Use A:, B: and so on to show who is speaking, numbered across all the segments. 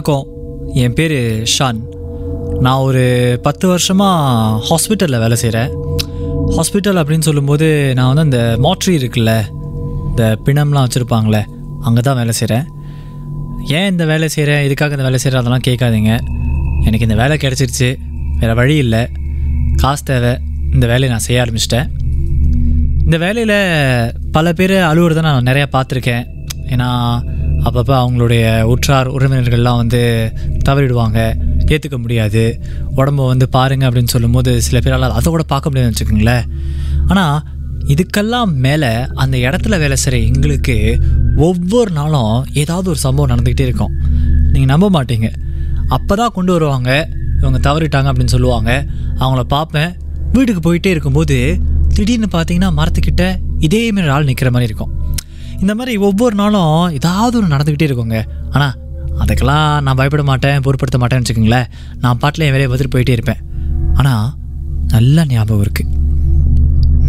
A: வணக்கம். என் பேர் ஷான். நான் ஒரு பத்து வருஷமாக ஹாஸ்பிட்டலில் வேலை செய்கிறேன் ஹாஸ்பிட்டல் அப்படின்னு சொல்லும்போது நான் வந்து அந்த மாட்ரி இருக்குல்ல இந்த பிணம்லாம் வச்சுருப்பாங்களே அங்கே தான் வேலை செய்கிறேன் ஏன் இந்த வேலை செய்கிறேன் இதுக்காக இந்த வேலை செய்கிறேன் அதெல்லாம் கேட்காதீங்க. எனக்கு இந்த வேலை கிடச்சிருச்சு. வேறு வழி இல்லை. காசு தேவை. இந்த வேலையை நான் செய்ய ஆரம்பிச்சிட்டேன். இந்த வேலையில் பல பேர் அழுவுறதை நான் நிறையா பார்த்துருக்கேன். ஏன்னா அப்பப்போ அவங்களுடைய உற்றார் உறவினர்கள்லாம் வந்து தவறிடுவாங்க. ஏற்றுக்க முடியாது. உடம்ப வந்து பாருங்க அப்படின்னு சொல்லும்போது சில பேரால் அதை கூட பார்க்க முடியாதுன்னு வச்சுக்கோங்களேன். ஆனால் இதுக்கெல்லாம் மேலே அந்த இடத்துல வேலை செய்கிற எங்களுக்கு ஒவ்வொரு நாளும் ஏதாவது ஒரு சம்பவம் நடந்துக்கிட்டே இருக்கும். நீங்கள் நம்ப மாட்டீங்க. அப்போ தான் கொண்டு வருவாங்க. இவங்க தவறிட்டாங்க அப்படின்னு சொல்லுவாங்க. அவங்கள பார்ப்பேன். வீட்டுக்கு போயிட்டே இருக்கும்போது திடீர்னு பார்த்தீங்கன்னா மரத்துக்கிட்ட இதே மாதிரி ஆள் நிற்கிற மாதிரி இருக்கும். இந்த மாதிரி ஒவ்வொரு நாளும் ஏதாவது ஒன்று நடந்துக்கிட்டே இருக்குங்க. ஆனால் அதுக்கெல்லாம் நான் பயப்பட மாட்டேன் பொருட்படுத்த மாட்டேன்னு வச்சுக்கோங்களேன். நான் பாட்டில் என் வேலையை வந்துட்டு போயிட்டே இருப்பேன். ஆனால் நல்ல ஞாபகம் இருக்குது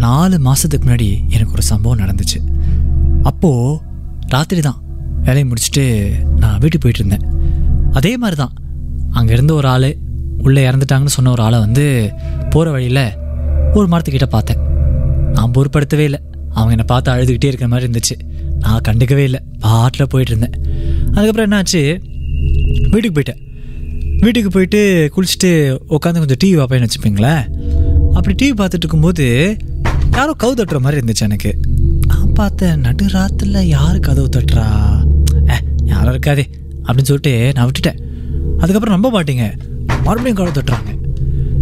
A: நாலு மாதத்துக்கு முன்னாடி எனக்கு ஒரு சம்பவம் நடந்துச்சு. அப்போது ராத்திரி தான் வேலையை முடிச்சுட்டு நான் வீட்டுக்கு போயிட்டு இருந்தேன். அதே மாதிரி தான் அங்கே இருந்த ஒரு ஆள் உள்ளே இறந்துட்டாங்கன்னு சொன்ன ஒரு ஆளை வந்து போகிற வழியில் ஒரு மரத்துக்கிட்ட பார்த்தேன். நான் பொருட்படுத்தவே இல்லை. அவங்க என்னை பார்த்து அழுதுகிட்டே இருக்கிற மாதிரி இருந்துச்சு. நான் கண்டுக்கவே இல்லை. பாட்டில் போயிட்டு இருந்தேன் அதுக்கப்புறம் என்னாச்சு? வீட்டுக்கு போயிட்டேன். வீட்டுக்கு போயிட்டு குளிச்சுட்டு உட்காந்து கொஞ்சம் டிவி பார்ப்பேன்னு வச்சுப்பீங்களேன் அப்படி டிவி பார்த்துட்டு இருக்கும்போது யாரோ கவு தட்டுற மாதிரி இருந்துச்சு எனக்கு. நான் பார்த்தேன் நடு ராத்துல யார் கதவு தட்டுறா? ஏ யாரும் இருக்காதே அப்படின்னு சொல்லிட்டு நான் விட்டுட்டேன். அதுக்கப்புறம் நம்ப மாட்டீங்க. மறுபடியும் கதவு தட்டுறாங்க.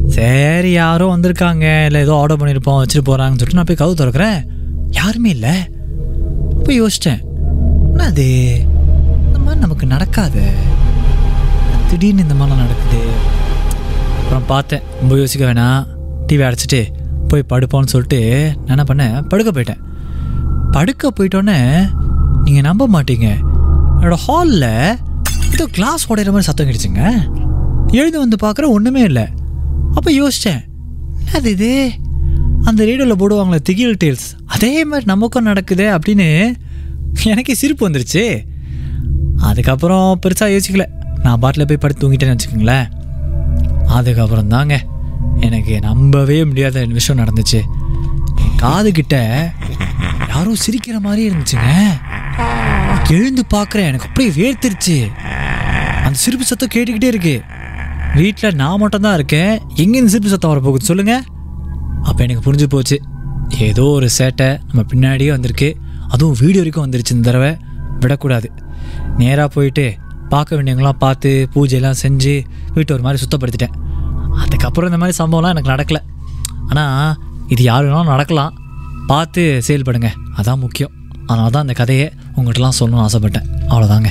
A: சரி யாரோ வந்திருக்காங்க. இல்லை ஏதோ ஆர்டர் பண்ணியிருப்போம் வச்சுட்டு போகிறாங்கன்னு சொல்லிட்டு நான் போய் கதவு திறக்கிறேன். யாருமே இல்லை. அப்போ யோசித்தேன் என்ன அது இந்த மாதிரி நமக்கு நடக்காது. திடீர்னு இந்த மாதிரிலாம் நடக்குது. அப்புறம் பார்த்தேன் ரொம்ப யோசிக்க வேணாம். டிவி அடைச்சிட்டு போய் படுப்போன்னு சொல்லிட்டு நான் என்ன பண்ணேன் படுக்க போயிட்டேன். படுக்க போயிட்டோன்னே நீங்கள் நம்ப மாட்டீங்க. என்னோட ஹாலில் ஏதோ கிளாஸ் உடையிற மாதிரி சத்தம் கிடச்சிங்க எழுந்து வந்து பார்க்குற ஒன்றுமே இல்லை. அப்போ யோசித்தேன் அது இது? அந்த ரேடியோவில் போடுவாங்களே திகில் டேல்ஸ். அதே மாதிரி நமக்கும் நடக்குதே அப்படின்னு எனக்கே சிரிப்பு வந்துருச்சு. அதுக்கப்புறம் பெருசாக யோசிக்கல. நான் பாட்டில் போய் படுத்து தூங்கிட்டேன்னு வச்சுக்கோங்களேன். அதுக்கப்புறம் தாங்க எனக்கு நம்பவே முடியாத விஷயம் நடந்துச்சு. என் காது கிட்ட யாரோ சிரிக்கிற மாதிரி இருந்துச்சுங்க. எழுந்து பார்க்குறேன் எனக்கு அப்படியே வேர்த்துருச்சு. அந்த சிரிப்பு சத்தம் கேட்டுக்கிட்டே இருக்கு. வீட்டில் நான் மட்டும்தான் இருக்கேன். எங்கேருந்து சிரிப்பு சத்தம் வரப்போகுது சொல்லுங்கள் அப்போ எனக்கு புரிஞ்சு போச்சு. ஏதோ ஒரு சேட்டை நம்ம பின்னாடியே வந்திருக்கு. அதுவும் வீடியோ வரைக்கும் வந்துருச்சு இந்த தடவை. விடக்கூடாது. நேராக போயிட்டு பார்க்க வேண்டியவங்களாம் பார்த்து பூஜையெல்லாம் செஞ்சு வீட்டை ஒரு மாதிரி சுத்தப்படுத்திட்டேன். அதுக்கப்புறம் இந்த மாதிரி சம்பவம்லாம் எனக்கு நடக்கலை. ஆனால் இது யார் வேணாலும் நடக்கலாம். பார்த்து செயல்படுங்க. அதான் முக்கியம். அதனால தான் அந்த கதையை உங்கள்கிட்டலாம் சொல்லணும்னு ஆசைப்பட்டேன். அவ்வளோதாங்க